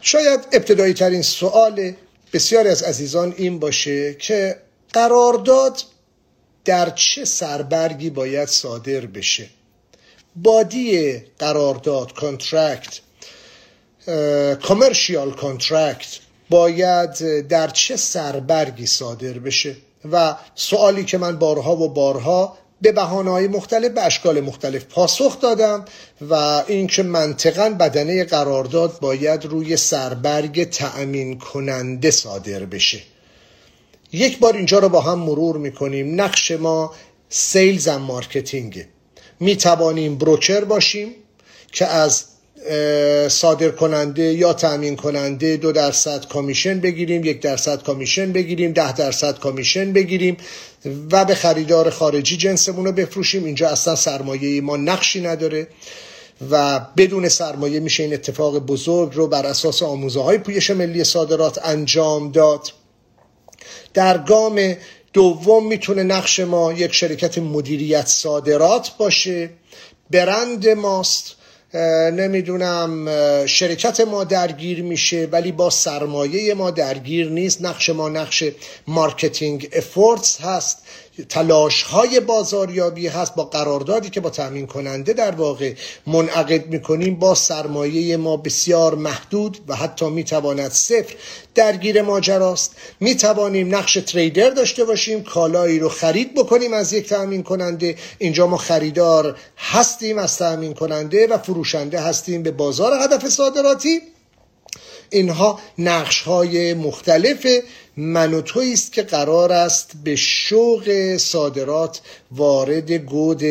شاید ابتدایی ترین سوال بسیاری از عزیزان این باشه که قرارداد در چه سربرگی باید صادر بشه. body قرارداد contract commercial contract باید در چه سربرگی صادر بشه؟ و سوالی که من بارها و بارها به بهانه های مختلف به اشکال مختلف پاسخ دادم و اینکه منطقا بدنه قرارداد باید روی سربرگ تأمین کننده صادر بشه. یک بار اینجا رو با هم مرور می‌کنیم. نقش ما سیلز و مارکتینگه می توانیم بروکر باشیم که از صادر کننده یا تأمین کننده دو درصد کامیشن بگیریم یک درصد کامیشن بگیریم ده درصد کامیشن بگیریم. و به خریدار خارجی جنسمون رو بفروشیم. اینجا اصلا سرمایه ما نقشی نداره و بدون سرمایه میشه این اتفاق بزرگ رو بر اساس آموزه های پویش ملی صادرات انجام داد. در گام دوم می‌تونه نقش ما یک شرکت مدیریت صادرات باشه. برند ماست. نمی‌دونم شرکت ما درگیر میشه ولی با سرمایه ما درگیر نیست. نقش ما نقش marketing efforts هست. تلاش های بازاریابی هست با قراردادی که با تامین کننده در واقع منعقد می‌کنیم با سرمایه ما بسیار محدود و حتی می‌تواند صفر درگیر ماجراست. می‌توانیم نقش تریدر داشته باشیم کالایی رو خرید بکنیم از یک تامین کننده. اینجا ما خریدار هستیم از تامین کننده و فروشنده هستیم به بازار هدف صادراتی. اینها نقش های مختلف من و است که قرار است به شوق صادرات وارد گود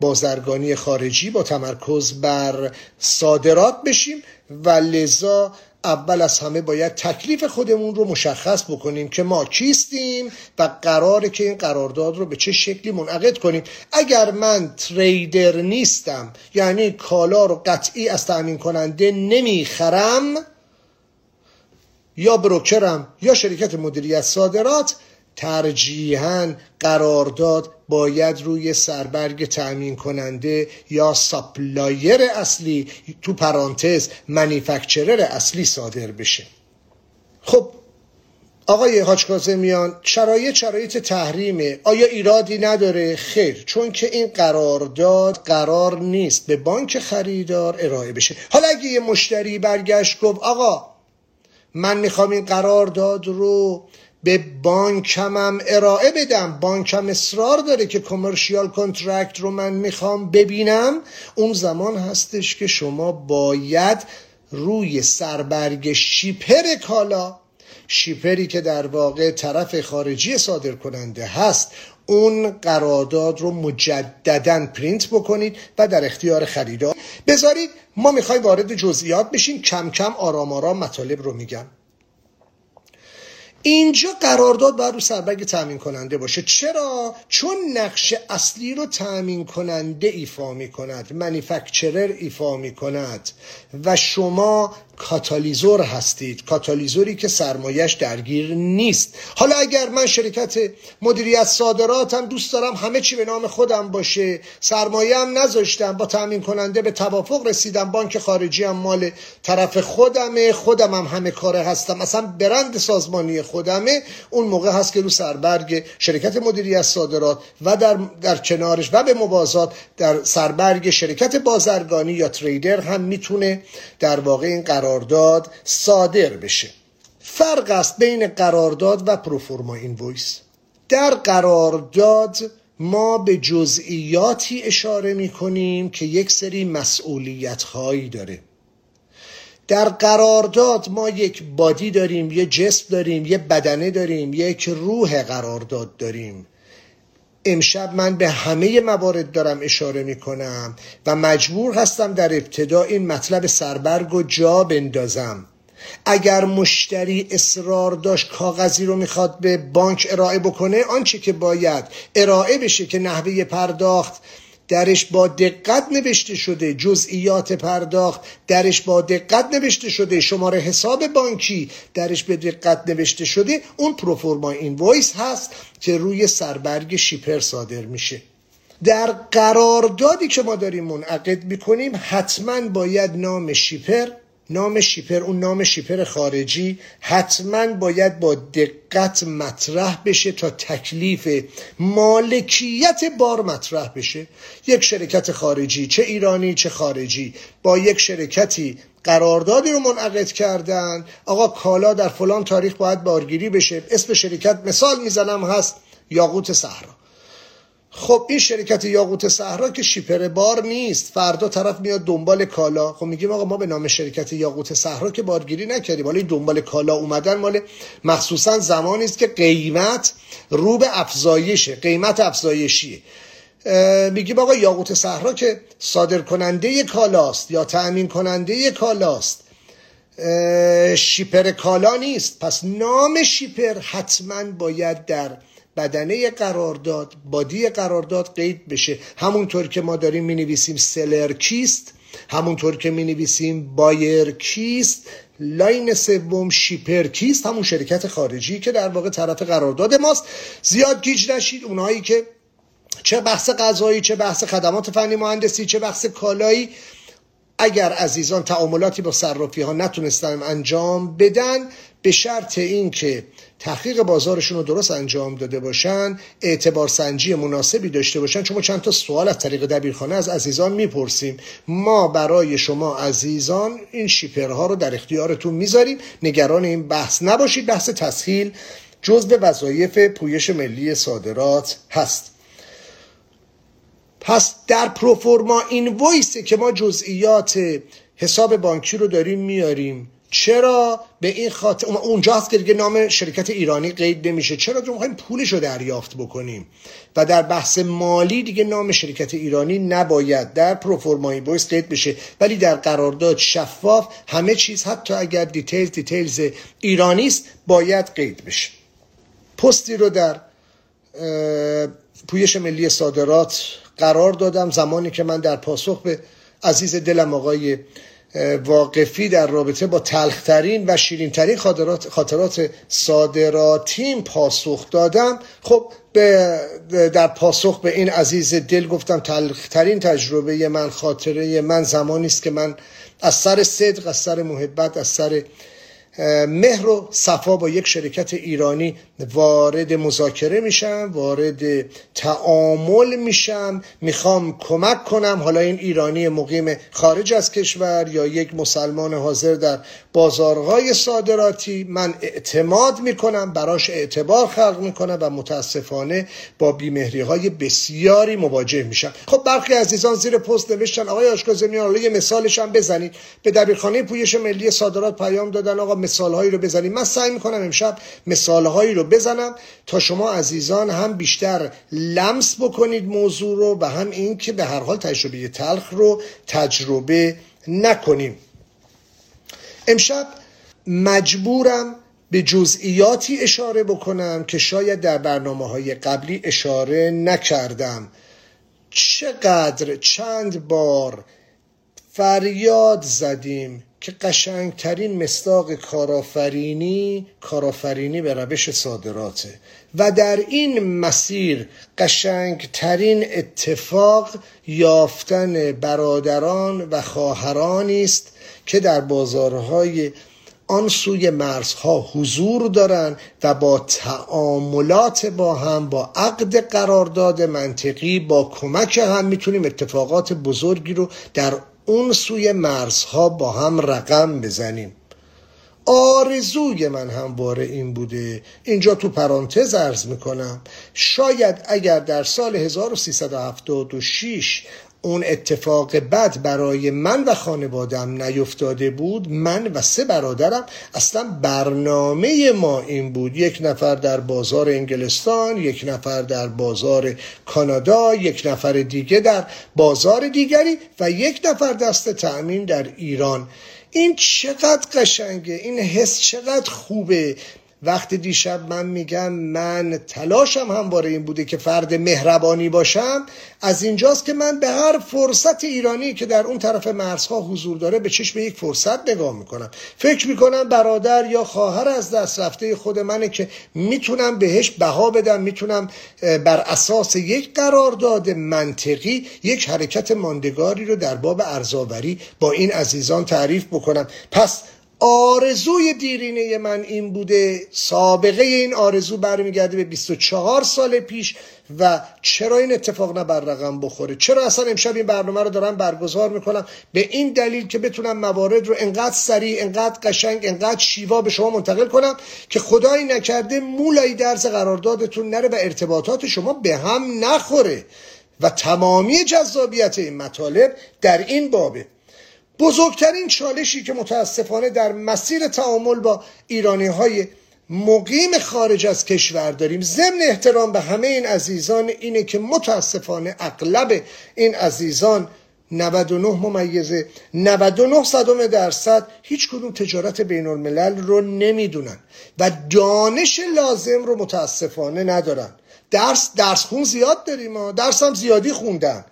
بازرگانی خارجی با تمرکز بر صادرات بشیم و لذا اول از همه باید تکلیف خودمون رو مشخص بکنیم که ما کیستیم و قراره که این قرارداد رو به چه شکلی منعقد کنیم. اگر من تریدر نیستم یعنی کالا رو قطعی از تأمین کننده نمی‌خرم یا بروکرم یا شرکت مدیریت صادرات ترجیحاً قرارداد باید روی سربرگ تأمین کننده یا supplier اصلی تو پرانتز manufacturer اصلی صادر بشه. خب آقای حاج میان شرایط شرایط تحریمه. آیا ایرادی نداره؟ خیر چون که این قرارداد قرار نیست به بانک خریدار ارائه بشه. حالا اگه یه مشتری برگشت گفت آقا من می‌خوام این قرارداد رو به بانکمم ارائه بدم. بانکم اصرار داره که کمرشیال کنترکت رو من می‌خوام ببینم. اون زمان هستش که شما باید روی سربرگ شیپر کالا شیپری که در واقع طرف خارجی صادر کننده هست اون قرارداد رو مجددا پرینت بکنید و در اختیار خریدار بذارید. ما می‌خوایم وارد جزئیات بشیم. کم کم آرام آرام مطالب رو میگم. اینجا قرارداد باید رو سربرگ تأمین کننده باشه. چرا؟ چون نقش اصلی رو تأمین کننده ایفا می کند منیفکچرر ایفا می کند و شما کاتالیزور هستید کاتالیزوری که سرمایش درگیر نیست. حالا اگر من شرکت مدیریت صادراتم دوست دارم همه چی به نام خودم باشه سرمایه هم نذاشتم با تأمین کننده به توافق رسیدم بانک خارجی هم مال طرف خودمه خودم هم همه کاره هستم. مثلا برند سازمانی خودمه. اون موقع هست که رو سربرگ شرکت مدیریت صادرات و در, در کنارش و به موازات در سربرگ شرکت بازرگانی یا تریدر هم می‌تونه در واقع این قرار قرارداد صادر بشه. فرق است بین قرارداد و پروفورما اینوایس در قرارداد ما به جزئیاتی اشاره می کنیم که یک سری مسئولیت هایی داره. در قرارداد ما یک بادی داریم یه جسم داریم یه بدنه داریم یک روح قرارداد داریم. امشب من به همه موارد دارم اشاره می کنم و مجبور هستم در ابتدا این مطلب سربرگ و جا بندازم. اگر مشتری اصرار داشت کاغذی رو می‌خواد به بانک ارائه بکنه آنچه که باید ارائه بشه که نحوه پرداخت درش با دقت نوشته شده جزئیات پرداخت درش با دقت نوشته شده شماره حساب بانکی درش به دقت نوشته شده اون پروفورما اینوایس هست که روی سربرگ شیپر صادر میشه. در قراردادی که ما داریم منعقد می‌کنیم حتما باید نام شیپر نام شیپر اون نام شیپر خارجی حتما باید با دقت مطرح بشه تا تکلیف مالکیت بار مطرح بشه. یک شرکت خارجی چه ایرانی چه خارجی با یک شرکتی قراردادی رو منعقد کردن. آقا کالا در فلان تاریخ باید بارگیری بشه. اسم شرکت مثال می‌زنم هست یاقوت صحرا. خب این شرکت یاقوت صحرا که شیپر بار نیست فردا طرف میاد دنبال کالا. خب میگیم آقا ما به نام شرکت یاقوت صحرا که بارگیری نکردیم. حالا دنبال کالا اومدن مال مخصوصا زمانی است که قیمت رو به افزایشه. قیمت افزایشیه. میگیم آقا یاقوت صحرا که صادر کننده کالاست یا تأمین کننده کالاست shipper کالا نیست. پس نام shipper حتما باید در بدنه قرارداد body قرارداد قید بشه. همونطور که ما داریم می نویسیم seller کیست همونطور که می نویسیم buyer کیست line سوم shipper کیست همون شرکت خارجی که در واقع طرف قرارداد ماست. زیاد گیج نشید اونهایی که چه بحث غذایی چه بحث خدمات فنی مهندسی چه بحث کالایی اگر عزیزان تعاملاتی با صرافی ها نتونستن انجام بدن به شرط اینکه تحقیق بازارشون رو درست انجام داده باشن اعتبار سنجی مناسبی داشته باشن چون ما چند تا سوال از طریق دبیرخانه از عزیزان می‌پرسیم. ما برای شما عزیزان این شیپرها رو در اختیارتون می‌ذاریم. نگران این بحث نباشید بحث تسهیل جزء وظایف پویش ملی صادرات هست. پس در پروفورما این واسه که ما جزئیات حساب بانکی رو داریم میاریم. چرا؟ به این خاطر اونجا هست که دیگه نام شرکت ایرانی قید نمیشه. چرا؟ چون می‌خوایم پولش رو دریافت بکنیم. و در بحث مالی دیگه نام شرکت ایرانی نباید در proforma invoice قید بشه. ولی در قرارداد شفاف همه چیز حتی اگر details details ایرانی است باید قید بشه. پستی رو در پویش ملی صادرات قرار دادم زمانی که من در پاسخ به عزیز دلم آقای واقفی در رابطه با تلخترین و شیرینترین خاطرات, خاطرات صادراتیم پاسخ دادم. خب به در پاسخ به این عزیز دل گفتم تلخترین تجربه من خاطره من زمانی است که من از سر صدق از سر محبت از سر مهر و صفا با یک شرکت ایرانی وارد مذاکره میشم وارد تعامل میشم می‌خوام کمک کنم. حالا این ایرانی مقیم خارج از کشور یا یک مسلمان حاضر در بازارهای صادراتی من اعتماد می‌کنم براش اعتبار خلق می‌کنم و متاسفانه با بیمهری های بسیاری مواجه میشم. خب برخی عزیزان زیر پست نوشتن آقای آشکازمیان حالا یه مثالش هم بزنید. به دبیرخانه پویش ملی صادرات پیام دادن آقا مثالهایی رو بزنید من سعی می‌کنم امشب مثالهایی رو بزنم تا شما عزیزان هم بیشتر لمس بکنید موضوع رو و هم این که به هر حال تجربه تلخ رو تجربه نکنیم. امشب مجبورم به جزئیاتی اشاره بکنم که شاید در برنامه های قبلی اشاره نکردم. چقدر چند بار فریاد زدیم که قشنگترین مصداق کارآفرینی کارآفرینی به روش صادراته. و در این مسیر قشنگترین اتفاق یافتن برادران و خواهرانی است که در بازارهای آن سوی مرزها حضور دارند و با تعاملات با هم با عقد قرارداد منطقی با کمک هم می‌تونیم اتفاقات بزرگی رو در اون سوی مرزها با هم رقم بزنیم. آرزوی من همواره این بوده. اینجا تو پرانتز ارز می‌کنم. شاید اگر در سال 1376 اون اتفاق بد برای من و خانوادم نیفتاده بود من و سه برادرم. اصلا برنامه ما این بود. یک نفر در بازار انگلستان یک نفر در بازار کانادا یک نفر دیگه در بازار دیگری و یک نفر دست تأمین در ایران. این چقدر قشنگه این حس چقدر خوبه. وقت دیشب من میگم من تلاشم همواره این بوده که فرد مهربانی باشم از اینجاست که من به هر فرصت ایرانی که در اون طرف مرزها حضور داره به چشم یک فرصت نگاه می‌کنم. فکر می‌کنم برادر یا خواهر از دست رفته خود منه که می‌تونم بهش بها بدم می‌تونم بر اساس یک قرارداد منطقی یک حرکت ماندگاری رو در باب ارزاوری با این عزیزان تعریف بکنم. پس آرزوی دیرینه من این بوده سابقه این آرزو برمیگرده به 24 سال پیش و چرا این اتفاق نبر رقم بخوره؟ چرا اصلا امشب این برنامه رو دارم برگزار می‌کنم؟ به این دلیل که بتونم موارد رو انقدر سریع انقدر قشنگ انقدر شیوا به شما منتقل کنم که خدایی نکرده مولایی درز قراردادتون نره و ارتباطات شما به هم نخوره. و تمامی جذابیت این مطالب در این بابه. بزرگترین چالشی که متاسفانه در مسیر تعامل با ایرانی های مقیم خارج از کشور داریم. ضمن احترام به همه این عزیزان اینه که متاسفانه اغلب این عزیزان 99 ممیزه 99 صدم درصد هیچ کدوم تجارت بین الملل رو نمی‌دونن و دانش لازم رو متاسفانه ندارن. درس درس خون زیاد داریم درس هم زیادی خوندن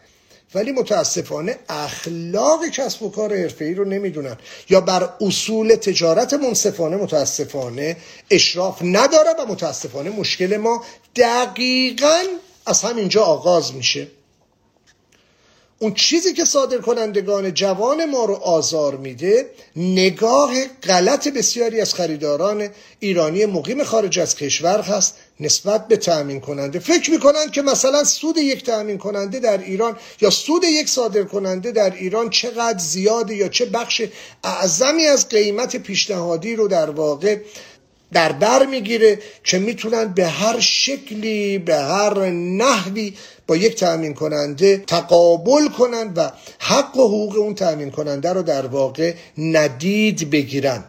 ولی متاسفانه اخلاق کسب و کار حرفه‌ای رو نمی‌دونن. یا بر اصول تجارت منصفانه متاسفانه اشراف نداره و متاسفانه مشکل ما دقیقا از همینجا آغاز میشه. اون چیزی که صادر کنندگان جوان ما رو آزار میده نگاه غلط بسیاری از خریداران ایرانی مقیم خارج از کشور هست نسبت به تأمین کننده. فکر می‌کنن که مثلا سود یک تأمین کننده در ایران یا سود یک صادر کننده در ایران چقدر زیاده یا چه بخش اعظمی از قیمت پیشنهادی رو در واقع در بر می‌گیره که می‌تونن به هر شکلی به هر نحوی با یک تأمین کننده تقابل کنن و حق و حقوق اون تأمین کننده رو در واقع ندید بگیرن.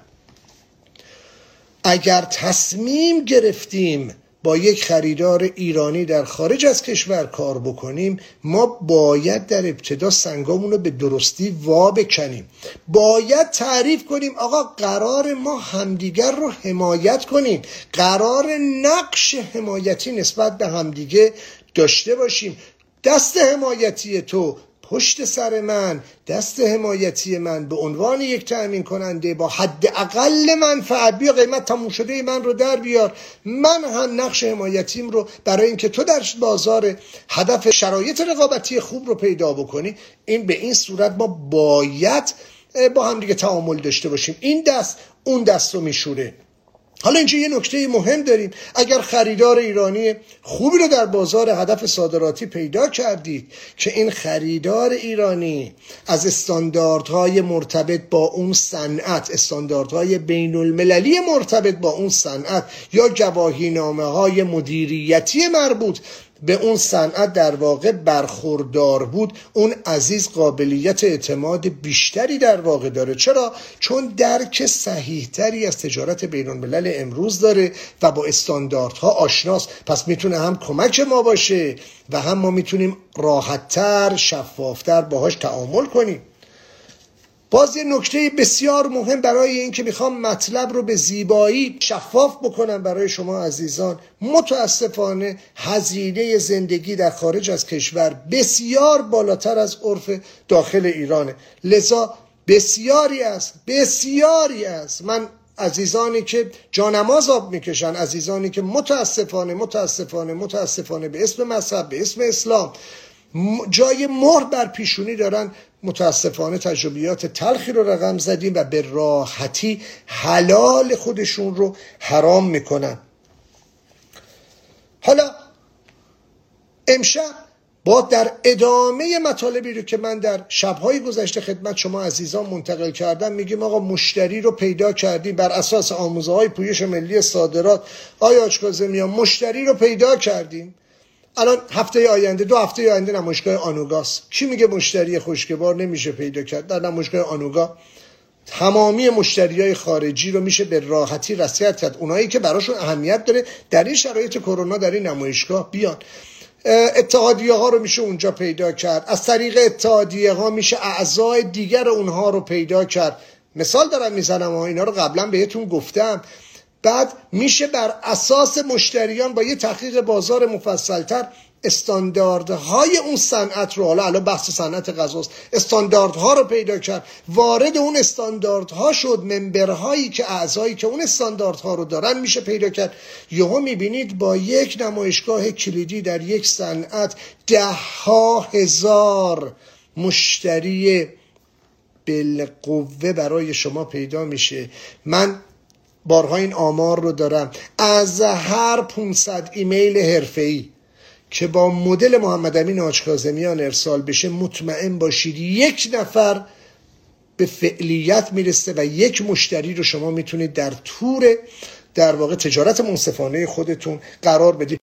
اگر تصمیم گرفتیم با یک خریدار ایرانی در خارج از کشور کار بکنیم ما باید در ابتدا سنگامون رو به درستی وا بکنیم. باید تعریف کنیم آقا قرار ما همدیگر رو حمایت کنیم. قرار نقش حمایتی نسبت به همدیگه داشته باشیم. دست حمایتی تو پشت سر من دست حمایتی من به عنوان یک تأمین کننده با حد اقل منفعت بیا قیمت تموم شده من رو در بیار. من هم نقش حمایتیم رو برای اینکه تو در بازار هدف شرایط رقابتی خوب رو پیدا بکنی این به این صورت ما باید با هم دیگه تعامل داشته باشیم. این دست اون دست رو میشوره. حالا اینجا یه نکته مهم داریم. اگر خریدار ایرانی خوبی رو در بازار هدف صادراتی پیدا کردید که این خریدار ایرانی از استانداردهای مرتبط با اون صنعت استانداردهای بین المللی مرتبط با اون صنعت یا گواهی نامه های مدیریتی مربوط به اون صنعت در واقع برخوردار بود. اون عزیز قابلیت اعتماد بیشتری در واقع داره. چرا؟ چون درک صحیحتری از تجارت بین الملل امروز داره و با استانداردها آشناست. پس می‌تونه هم کمک ما باشه و هم ما می‌تونیم راحتتر شفافتر باهاش تعامل کنیم. باز یه نکته بسیار مهم برای اینکه می‌خوام مطلب رو به زیبایی شفاف بکنم برای شما عزیزان. متاسفانه هزینه زندگی در خارج از کشور بسیار بالاتر از عرف داخل ایرانه. لذا بسیاری است بسیاری است. من عزیزانی که جانماز آب می‌کشن عزیزانی که متاسفانه متاسفانه متاسفانه به اسم مذهب به اسم اسلام جای مهر بر پیشونی دارن متاسفانه تجربیات تلخی رو رقم زدیم و به راحتی حلال خودشون رو حرام می‌کنن. حالا امشب با در ادامه مطالبی رو که من در شبهای گذشته خدمت شما عزیزان منتقل کردم میگیم آقا مشتری رو پیدا کردیم بر اساس آموزه های پویش ملی صادرات. آیا آچکازمی مشتری رو پیدا کردیم؟ الان هفته آینده دو هفته آینده نمایشگاه آنوگاس کی میگه مشتری خوشگوار نمیشه پیدا کرد؟ در نمایشگاه آنوگا تمامی مشتری های خارجی رو میشه به راحتی رسیت کرد. اونایی که براشون اهمیت داره در این شرایط کرونا در این نمایشگاه بیان. اتحادیه ها رو میشه اونجا پیدا کرد. از طریق اتحادیه ها میشه اعضای دیگر اونها رو پیدا کرد. مثال دارم می‌زنم و اینا رو قبلا بهتون گفتم. بعد میشه بر اساس مشتریان با یه تحقیق بازار مفصلتر استانداردهای اون صنعت رو حالا الان بحث صنعت غذاست استانداردها رو پیدا کرد. وارد اون استانداردها شد ممبرهایی که اعضایی که اون استانداردها رو دارن میشه پیدا کرد. یهو می‌بینید با یک نمایشگاه کلیدی در یک صنعت ده ها هزار مشتری بالقوه برای شما پیدا میشه. من بارها این آمار رو دارم. از هر 500 ایمیل حرفه‌ای که با مدل محمد امین آچکازمیان ارسال بشه مطمئن باشید یک نفر به فعلیت می‌رسه و یک مشتری رو شما می‌تونید در تور در واقع تجارت منصفانه خودتون قرار بدید.